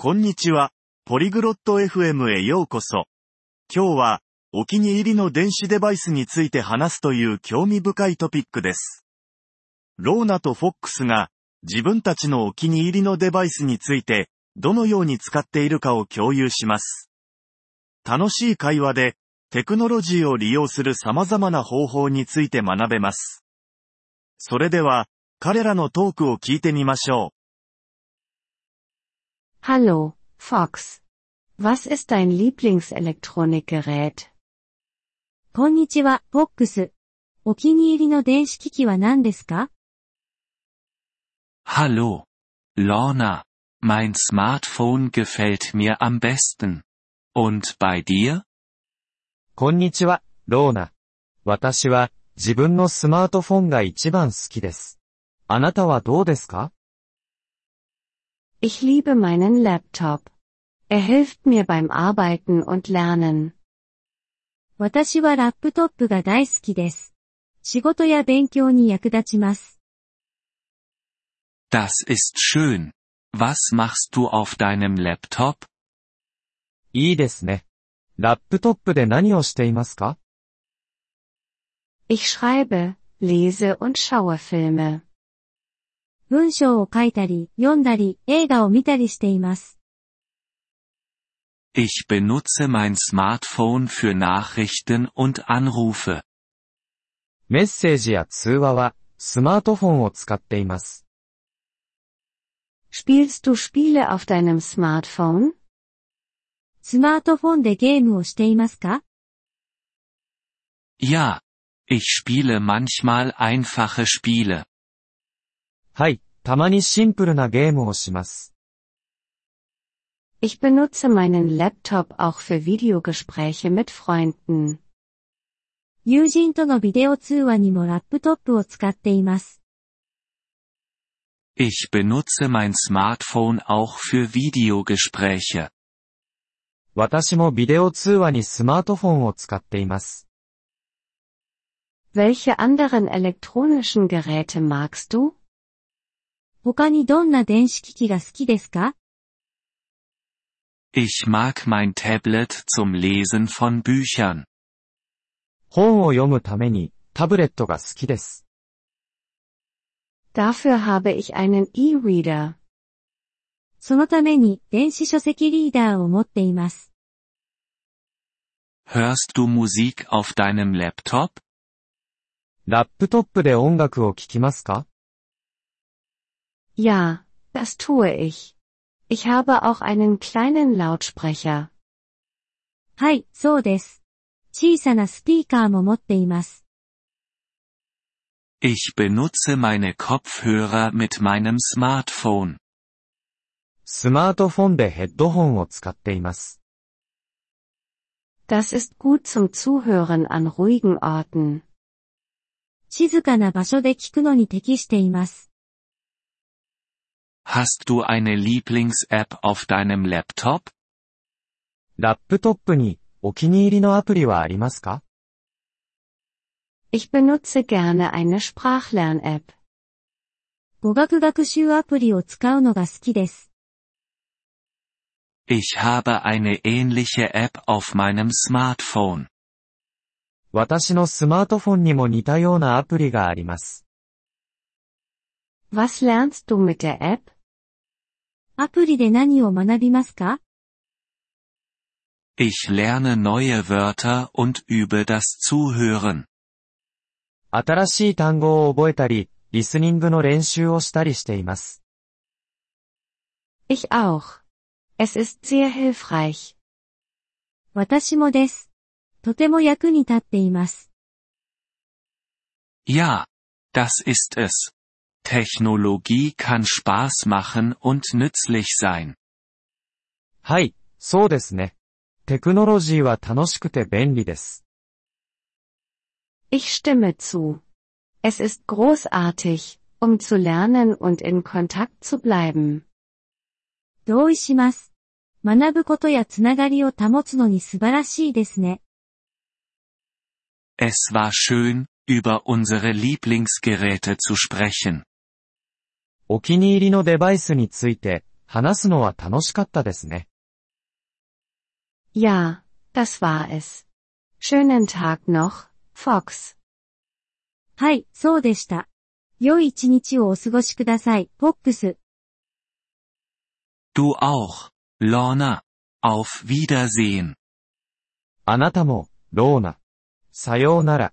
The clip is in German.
こんにちは。ポリグロット FM へようこそ。今日は、お気に入りの電子デバイスについて話すという興味深いトピックです。ローナとフォックスが、自分たちのお気に入りのデバイスについて、どのように使っているかを共有します。楽しい会話で、テクノロジーを利用する様々な方法について学べます。それでは、彼らのトークを聞いてみましょう。Hallo, Fox. Was ist dein Lieblingselektronikgerät? こんにちは、フォックス。お気に入りの電子機器は何ですか Hallo. Lorna. Mein Smartphone gefällt mir am besten. Und bei dir? こんにちは、ローナ。私は、自分のスマートフォンが一番好きです。あなたはどうですか Ich liebe meinen Laptop. Er hilft mir beim Arbeiten und Lernen. 私はラップトップが大好きです。仕事や勉強に役立ちます。 Das ist schön. Was machst du auf deinem Laptop? いいですね。ラップトップで何をしていますか Ich schreibe, lese und schaue Filme. 文章を書いたり、読んだり、映画を見たりしています。 Ich benutze mein Smartphone für Nachrichten und Anrufe. メッセージや通話は、スマートフォンを使っています。 Spielst du Spiele auf deinem Smartphone? スマートフォンでゲームをしていますか Ja. Ich spiele manchmal einfache Spiele. はい、たまにシンプルなゲームをします。 Ich benutze meinen Laptop auch für Videogespräche mit Freunden. 友人とのビデオ通話にもラップトップを使っています。 Ich benutze mein Smartphone auch für Videogespräche. 私もビデオ通話にスマートフォンを使っています。 Welche anderen elektronischen Geräte magst du? 他にどんな電子機器が好きですか Ich mag mein Tablet zum Lesen von Büchern. 本を読むために、タブレットが好きです。Dafür habe ich einen E-Reader. そのために電子書籍リーダーを持っています。Hörst du Musik auf deinem Laptop? ラップトップで音楽を聴きますか Ja, das tue ich. Ich habe auch einen kleinen Lautsprecher. はい、そうです。小さなスピーカーも持っています。 Ich benutze meine Kopfhörer mit meinem Smartphone. スマートフォンでヘッドホンを使っています。 Das ist gut zum Zuhören an ruhigen Orten. 静かな場所で聞くのに適しています。 Hast du eine Lieblings-App auf deinem Laptop? ラップトップに、お気に入りのアプリはありますか Ich benutze gerne eine Sprachlern-App. 語学学習アプリを使うのが好きです。 Ich habe eine ähnliche App auf meinem Smartphone. 私のスマートフォンにも似たようなアプリがあります。 Was lernst du mit der App? アプリで何を学びますか Ich lerne neue Wörter und übe das Zuhören. 新しい単語を覚えたり、リスニングの練習をしたりしています。Ich auch. Es ist sehr hilfreich. 私もです。とても役に立っています。Ja, das ist es. Technologie kann Spaß machen und nützlich sein. はい、そうですね。テクノロジーは楽しくて便利です。 Ich stimme zu. Es ist großartig, um zu lernen und in Kontakt zu bleiben. 同意します。学ぶことやつながりを保つのに素晴らしいですね。 Es war schön, über unsere Lieblingsgeräte zu sprechen. お気に入りのデバイスについて話すのは楽しかったですね。Ja, das war es. Schönen Tag noch, Fox. はい、そうでした。良い一日をお過ごしください、フォックス。Du auch, Lorna. Auf Wiedersehen. あなたも、ローナ。さようなら。